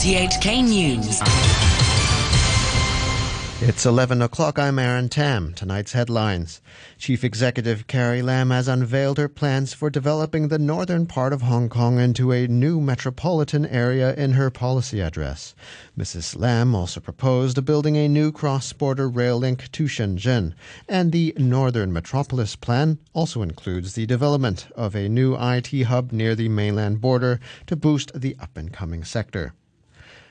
RTHK News. It's 11 o'clock. I'm Aaron Tam. Tonight's headlines. Chief Executive Carrie Lam has unveiled her plans for developing the northern part of Hong Kong into a new metropolitan area in her policy address. Mrs. Lam also proposed building a new cross border rail link to Shenzhen. And the Northern Metropolis Plan also includes the development of a new IT hub near the mainland border to boost the up and coming sector.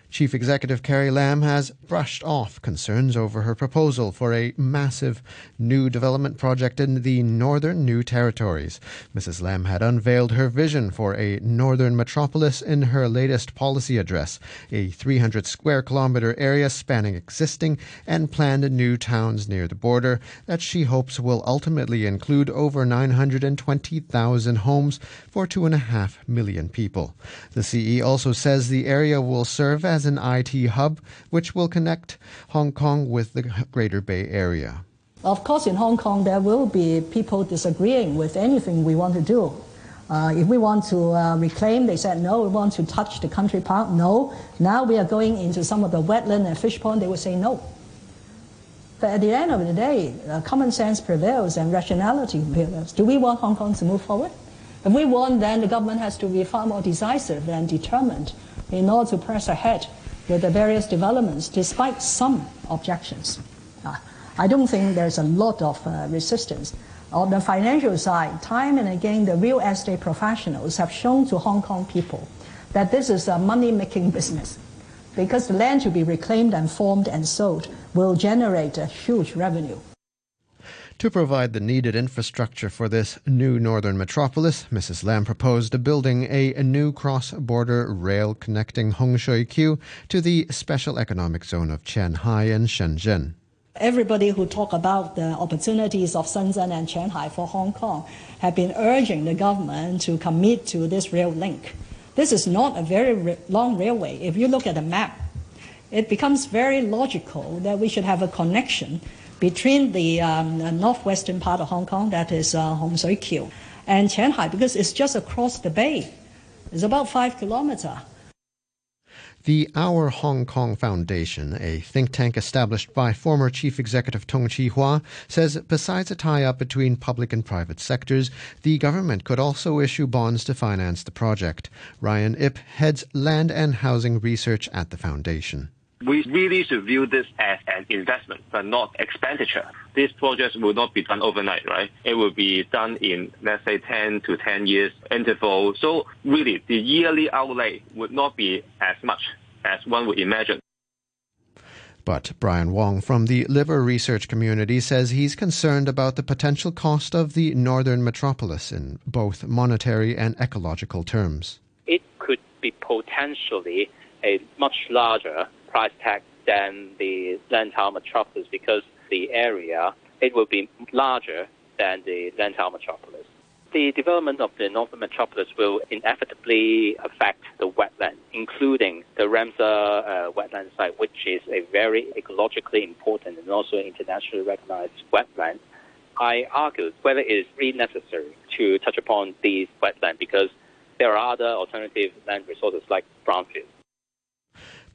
Chief Executive Carrie Lam has brushed off concerns over her proposal for a massive new development project in the Northern New Territories. Mrs. Lam had unveiled her vision for a northern metropolis in her latest policy address, a 300 square kilometer area spanning existing and planned new towns near the border that she hopes will ultimately include over 920,000 homes for 2.5 million people. The CE also says the area will serve as an IT hub which will connect Hong Kong with the Greater Bay Area. Of course, in Hong Kong, there will be people disagreeing with anything we want to do. Uh, if we want to uh, reclaim, they said no. We want to touch the country park, no. Now we are going into some of the wetland and fish pond, they will say no. But at the end of the day, uh, common sense prevails and rationality prevails. Do we want Hong Kong to move forward? If we want, then the government has to be far more decisive and determined in order to press ahead with the various developments, despite some objections. Uh, I don't think there's a lot of uh, resistance. On the financial side, time and again, the real estate professionals have shown to Hong Kong people that this is a money-making business because the land to be reclaimed and formed and sold will generate a huge revenue. To provide the needed infrastructure for this new northern metropolis, Mrs. Lam proposed building a, new cross border rail connecting Hung Shui Kiu to the special economic zone of Qianhai and Shenzhen. Everybody who talk about the opportunities of Shenzhen and Qianhai for Hong Kong have been urging the government to commit to this rail link. This is not a very long railway. If you look at the map, it becomes very logical that we should have a connection between the um, northwestern part of Hong Kong, that is uh, Hung Shui Kiu, and Qianhai, because it's just across the bay. It's about five kilometers. The Our Hong Kong Foundation, a think tank established by former Chief Executive Tung Chee Hwa, says besides a tie up between public and private sectors, the government could also issue bonds to finance the project. Ryan Ip heads land and housing research at the foundation. We really should view this as an investment, but not expenditure. These projects will not be done overnight, right? It will be done in, let's say, 10 to 10 years interval. So really, the yearly outlay would not be as much as one would imagine. But Brian Wong from the Liber Research Community says he's concerned about the potential cost of the northern metropolis in both monetary and ecological terms. It could be potentially a much larger price tag than the Lantau metropolis because the area, it will be larger than the Lantau metropolis. The development of the northern metropolis will inevitably affect the wetland, including the Ramsar uh, wetland site, which is a very ecologically important and also internationally recognized wetland. I argue whether it is really necessary to touch upon these wetlands because there are other alternative land resources like brownfields.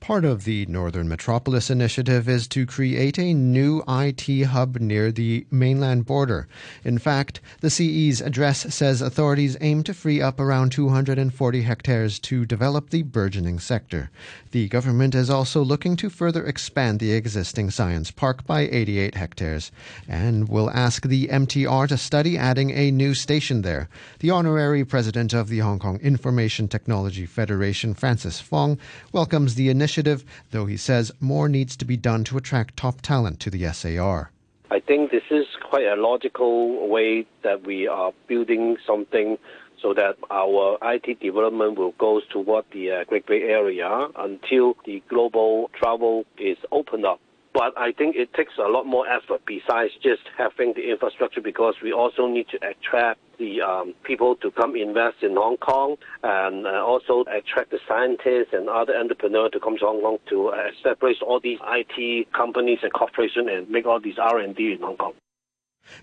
Part of the Northern Metropolis Initiative is to create a new IT hub near the mainland border. In fact, the CE's address says authorities aim to free up around 240 hectares to develop the burgeoning sector. The government is also looking to further expand the existing science park by 88 hectares and will ask the MTR to study adding a new station there. The honorary president of the Hong Kong Information Technology Federation, Francis Fong, welcomes the initiative initiative, though he says more needs to be done to attract top talent to the SAR. I think this is quite a logical way that we are building something so that our IT development will go toward the uh, Great Bay Area until the global travel is opened up. But I think it takes a lot more effort besides just having the infrastructure because we also need to attract the um, people to come invest in Hong Kong and uh, also attract the scientists and other entrepreneurs to come to Hong Kong to establish all these IT companies and corporations and make all these R&D in Hong Kong.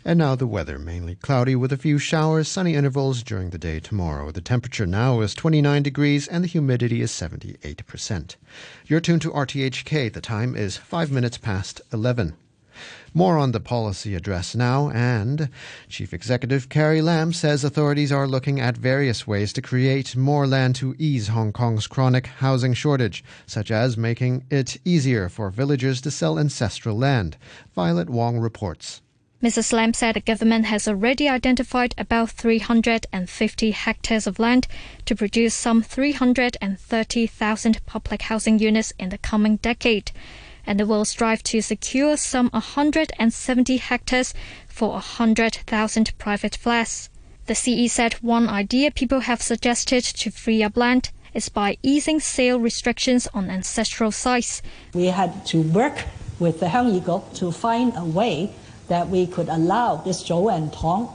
And now the weather mainly cloudy with a few showers, sunny intervals during the day tomorrow. The temperature now is 29 degrees and the humidity is 78%. You're tuned to RTHK. The time is 5 minutes past 11. More on the policy address now, and Chief Executive Carrie Lam says authorities are looking at various ways to create more land to ease Hong Kong's chronic housing shortage, such as making it easier for villagers to sell ancestral land. Violet Wong reports. Mrs. Lam said the government has already identified about 350 hectares of land to produce some 330,000 public housing units in the coming decade, and will strive to secure some 170 hectares for 100,000 private flats. The CE said one idea people have suggested to free up land is by easing sale restrictions on ancestral sites. We had to work with the Heung to find a way that we could allow this Tso and Tong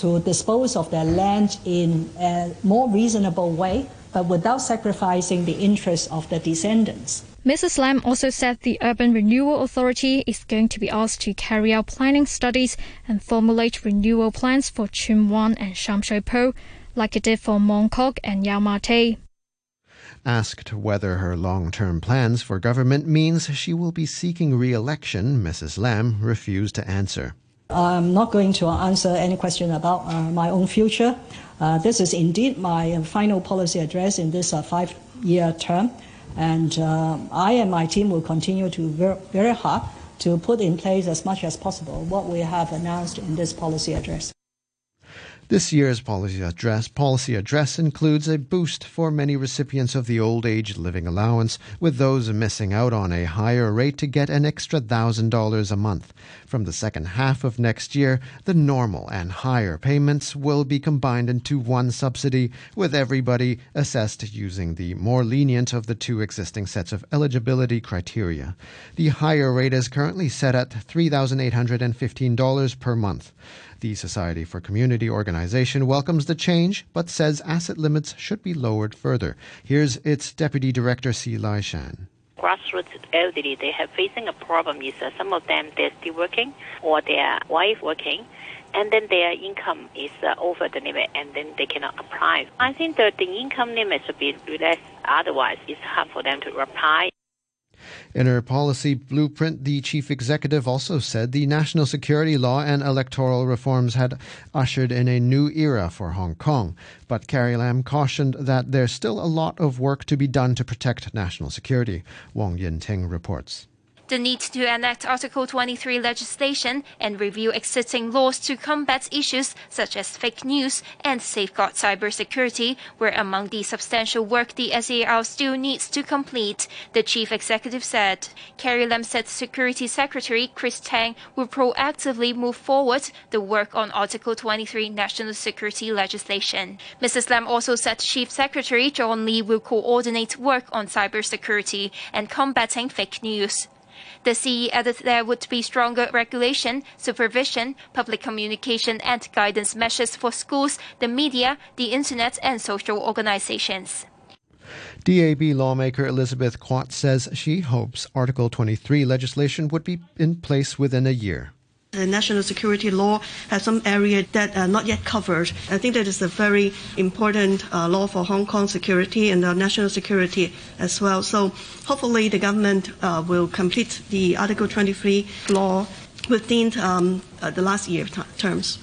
to dispose of their land in a more reasonable way, but without sacrificing the interests of the descendants. Mrs. Lam also said the Urban Renewal Authority is going to be asked to carry out planning studies and formulate renewal plans for Tsuen Wan and Sham Shui Po, like it did for Mong Kok and Yau Ma Tei. Asked whether her long term plans for government means she will be seeking re election, Mrs. Lam refused to answer. I'm not going to answer any question about uh, my own future. Uh, this is indeed my final policy address in this uh, five year term, and uh, I and my team will continue to work very hard to put in place as much as possible what we have announced in this policy address. This year's policy address, policy address includes a boost for many recipients of the old age living allowance, with those missing out on a higher rate to get an extra $1,000 a month. From the second half of next year, the normal and higher payments will be combined into one subsidy, with everybody assessed using the more lenient of the two existing sets of eligibility criteria. The higher rate is currently set at $3,815 per month. The Society for Community Organization welcomes the change, but says asset limits should be lowered further. Here's its Deputy Director, Sze Lai Shan grassroots elderly, they have facing a problem is uh, some of them they're still working or their wife working, and then their income is uh, over the limit, and then they cannot apply. I think that the income limit should be less. Otherwise, it's hard for them to apply. In her policy blueprint, the chief executive also said the national security law and electoral reforms had ushered in a new era for Hong Kong. But Carrie Lam cautioned that there's still a lot of work to be done to protect national security. Wong Yin Ting reports. The need to enact Article 23 legislation and review existing laws to combat issues such as fake news and safeguard cybersecurity were among the substantial work the SAR still needs to complete, the chief executive said. Carrie Lam said Security Secretary Chris Tang will proactively move forward the work on Article 23 national security legislation. Mrs. Lam also said Chief Secretary John Lee will coordinate work on cybersecurity and combating fake news. The CE added there would be stronger regulation, supervision, public communication, and guidance measures for schools, the media, the internet, and social organizations. DAB lawmaker Elizabeth Quat says she hopes Article 23 legislation would be in place within a year. The national security law has some area that are not yet covered. I think that is a very important uh, law for Hong Kong security and uh, national security as well. So hopefully the government uh, will complete the Article 23 law within um, uh, the last year t- terms.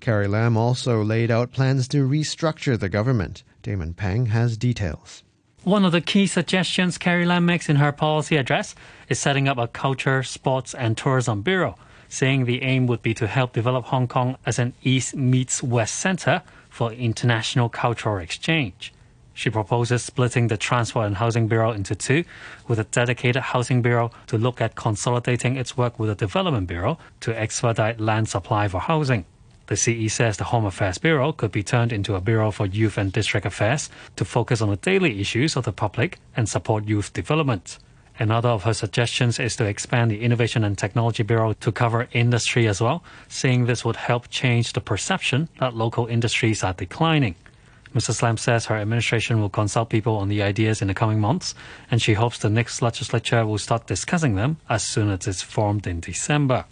Carrie Lam also laid out plans to restructure the government. Damon Pang has details. One of the key suggestions Carrie Lam makes in her policy address is setting up a culture, sports, and tourism bureau saying the aim would be to help develop Hong Kong as an East meets West center for international cultural exchange. She proposes splitting the Transport and Housing Bureau into two, with a dedicated Housing Bureau to look at consolidating its work with the Development Bureau to expedite land supply for housing. The CE says the Home Affairs Bureau could be turned into a Bureau for Youth and District Affairs to focus on the daily issues of the public and support youth development. Another of her suggestions is to expand the Innovation and Technology Bureau to cover industry as well, saying this would help change the perception that local industries are declining. Mrs. Lam says her administration will consult people on the ideas in the coming months, and she hopes the next legislature will start discussing them as soon as it's formed in December.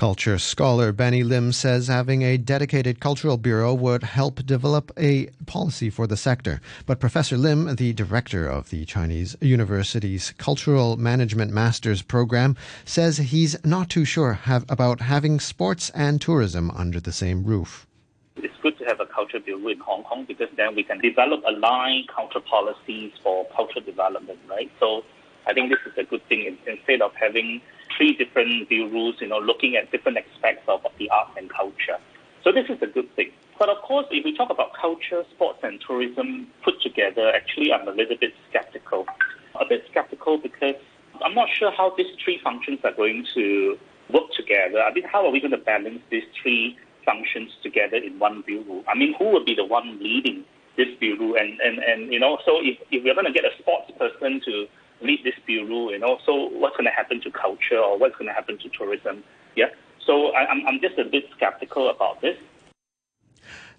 Culture scholar Benny Lim says having a dedicated cultural bureau would help develop a policy for the sector. But Professor Lim, the director of the Chinese University's Cultural Management Master's program, says he's not too sure have, about having sports and tourism under the same roof. It's good to have a culture bureau in Hong Kong because then we can develop aligned culture policies for cultural development, right? So I think this is a good thing instead of having three different bureaus, you know, looking at different aspects of the arts and culture. So this is a good thing. But of course, if we talk about culture, sports, and tourism put together, actually, I'm a little bit skeptical. A bit skeptical because I'm not sure how these three functions are going to work together. I mean, how are we going to balance these three functions together in one bureau? I mean, who will be the one leading this bureau? And, and, and you know, so if, if we're going to get a sports person to lead this bureau, you know, so what's going to happen to culture or what's going to happen to tourism? Yeah. So I, I'm, I'm just a bit skeptical about this.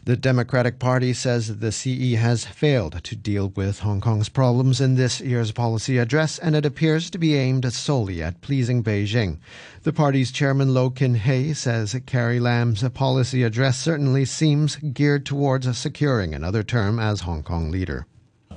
The Democratic Party says the CE has failed to deal with Hong Kong's problems in this year's policy address, and it appears to be aimed solely at pleasing Beijing. The party's chairman Lo Kin Hei says Carrie Lam's policy address certainly seems geared towards securing another term as Hong Kong leader.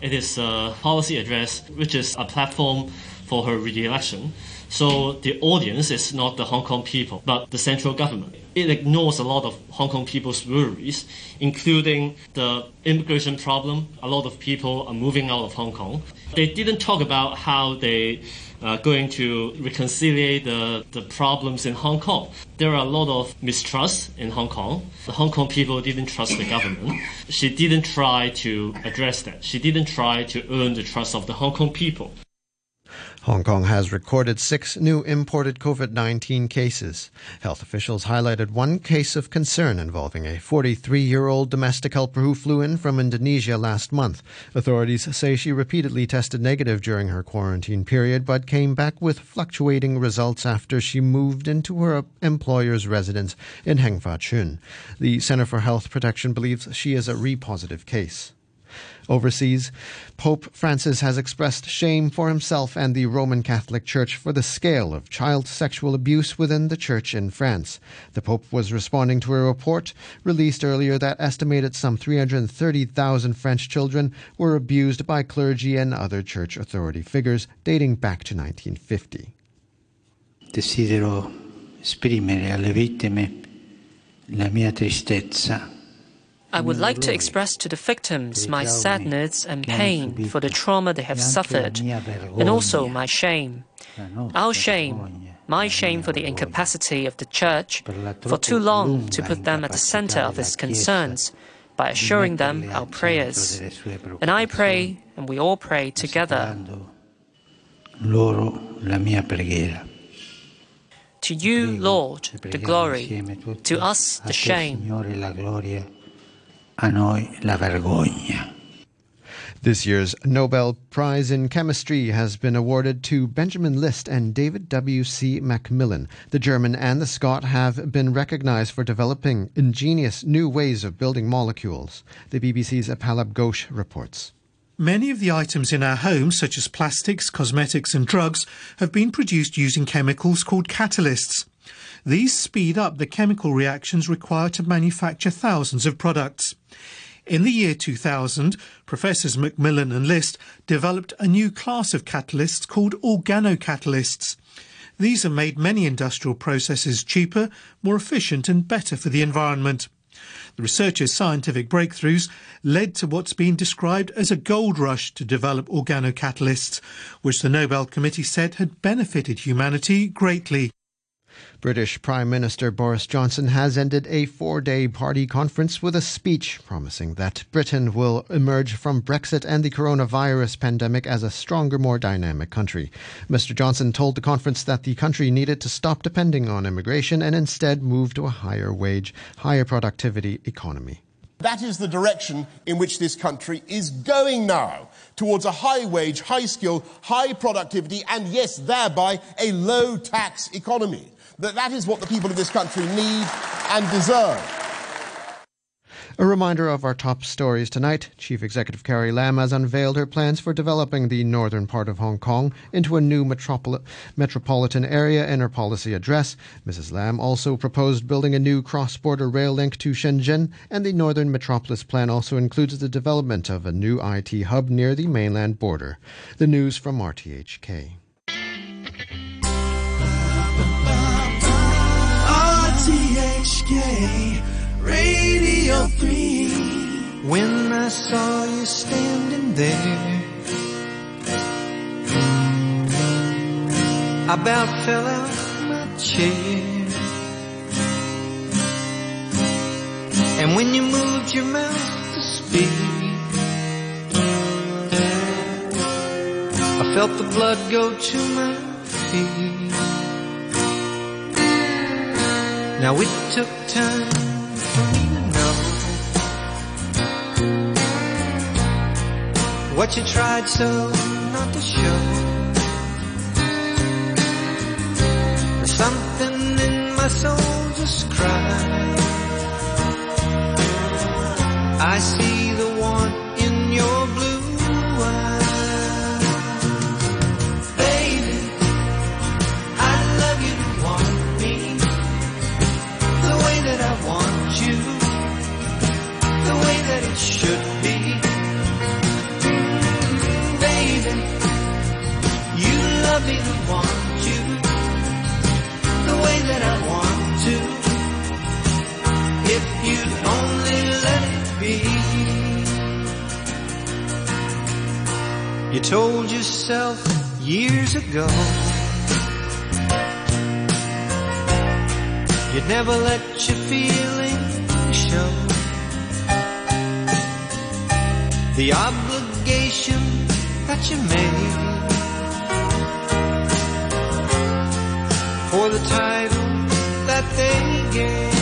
It is a policy address which is a platform for her re-election. So the audience is not the Hong Kong people, but the central government. It ignores a lot of Hong Kong people's worries, including the immigration problem. A lot of people are moving out of Hong Kong. They didn't talk about how they are going to reconcile the, the problems in Hong Kong. There are a lot of mistrust in Hong Kong. The Hong Kong people didn't trust the government. She didn't try to address that. She didn't try to earn the trust of the Hong Kong people. Hong Kong has recorded six new imported COVID 19 cases. Health officials highlighted one case of concern involving a 43 year old domestic helper who flew in from Indonesia last month. Authorities say she repeatedly tested negative during her quarantine period, but came back with fluctuating results after she moved into her employer's residence in Heng Fa Chuen. The Center for Health Protection believes she is a repositive case. Overseas, Pope Francis has expressed shame for himself and the Roman Catholic Church for the scale of child sexual abuse within the church in France. The Pope was responding to a report released earlier that estimated some 330,000 French children were abused by clergy and other church authority figures dating back to 1950. Desidero esprimere alle vittime la mia tristezza I would like to express to the victims my sadness and pain for the trauma they have suffered, and also my shame. Our shame, my shame for the incapacity of the Church for too long to put them at the center of its concerns by assuring them our prayers. And I pray, and we all pray together. To you, Lord, the glory, to us, the shame a noi la vergogna. This year's Nobel Prize in Chemistry has been awarded to Benjamin List and David W.C. MacMillan. The German and the Scot have been recognized for developing ingenious new ways of building molecules. The BBC's Pallab Ghosh reports. Many of the items in our homes, such as plastics, cosmetics, and drugs, have been produced using chemicals called catalysts. These speed up the chemical reactions required to manufacture thousands of products. In the year 2000, Professors MacMillan and List developed a new class of catalysts called organocatalysts. These have made many industrial processes cheaper, more efficient, and better for the environment. The researchers' scientific breakthroughs led to what's been described as a gold rush to develop organocatalysts, which the Nobel Committee said had benefited humanity greatly. British Prime Minister Boris Johnson has ended a four day party conference with a speech promising that Britain will emerge from Brexit and the coronavirus pandemic as a stronger, more dynamic country. Mr. Johnson told the conference that the country needed to stop depending on immigration and instead move to a higher wage, higher productivity economy. That is the direction in which this country is going now, towards a high wage, high skill, high productivity, and yes, thereby a low tax economy that that is what the people of this country need and deserve. A reminder of our top stories tonight. Chief Executive Carrie Lam has unveiled her plans for developing the northern part of Hong Kong into a new metropol- metropolitan area in her policy address. Mrs. Lam also proposed building a new cross border rail link to Shenzhen, and the Northern Metropolis Plan also includes the development of a new IT hub near the mainland border. The news from RTHK. RTHK Radio 3 When I saw you standing there I about fell out my chair. And when you moved your mouth to speak I felt the blood go to my feet. Now it took time what you tried so not to show. There's something in my soul just cried. I see told yourself years ago You'd never let your feelings show. The obligation that you made for the title that they gave.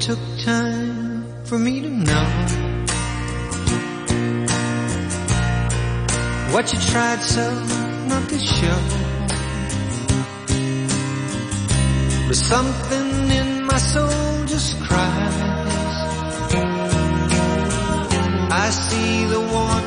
Took time for me to know what you tried so not to show. But something in my soul just cries. I see the want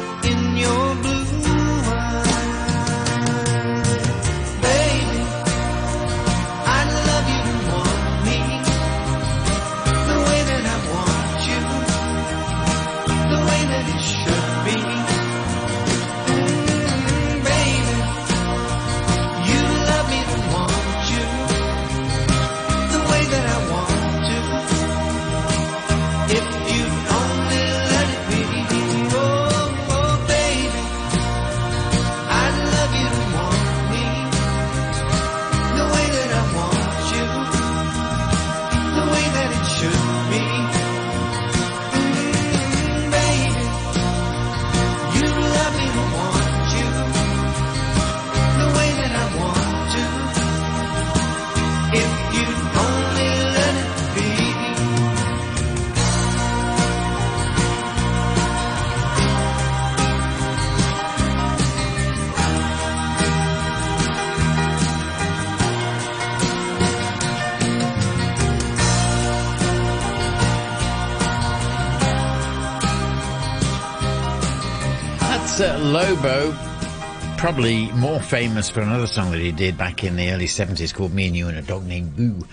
probably more famous for another song that he did back in the early 70s called Me and You and a Dog Named Boo.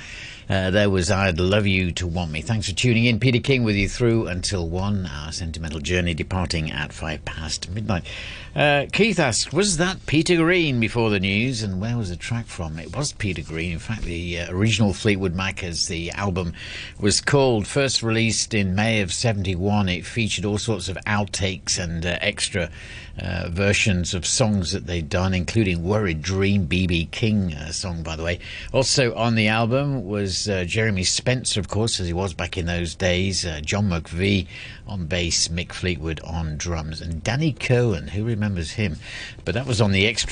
Uh, there was I'd Love You to Want Me. Thanks for tuning in. Peter King with you through until one. Our sentimental journey departing at five past midnight. Uh, Keith asked, was that Peter Green before the news? And where was the track from? It was Peter Green. In fact, the uh, original Fleetwood Mac, as the album was called, first released in May of 71. It featured all sorts of outtakes and uh, extra uh, versions of songs that they'd done, including Worried Dream, BB King uh, song, by the way. Also on the album was uh, Jeremy Spencer, of course, as he was back in those days, uh, John McVie on bass, Mick Fleetwood on drums, and Danny Kirwan, who remembers him? But that was on the extra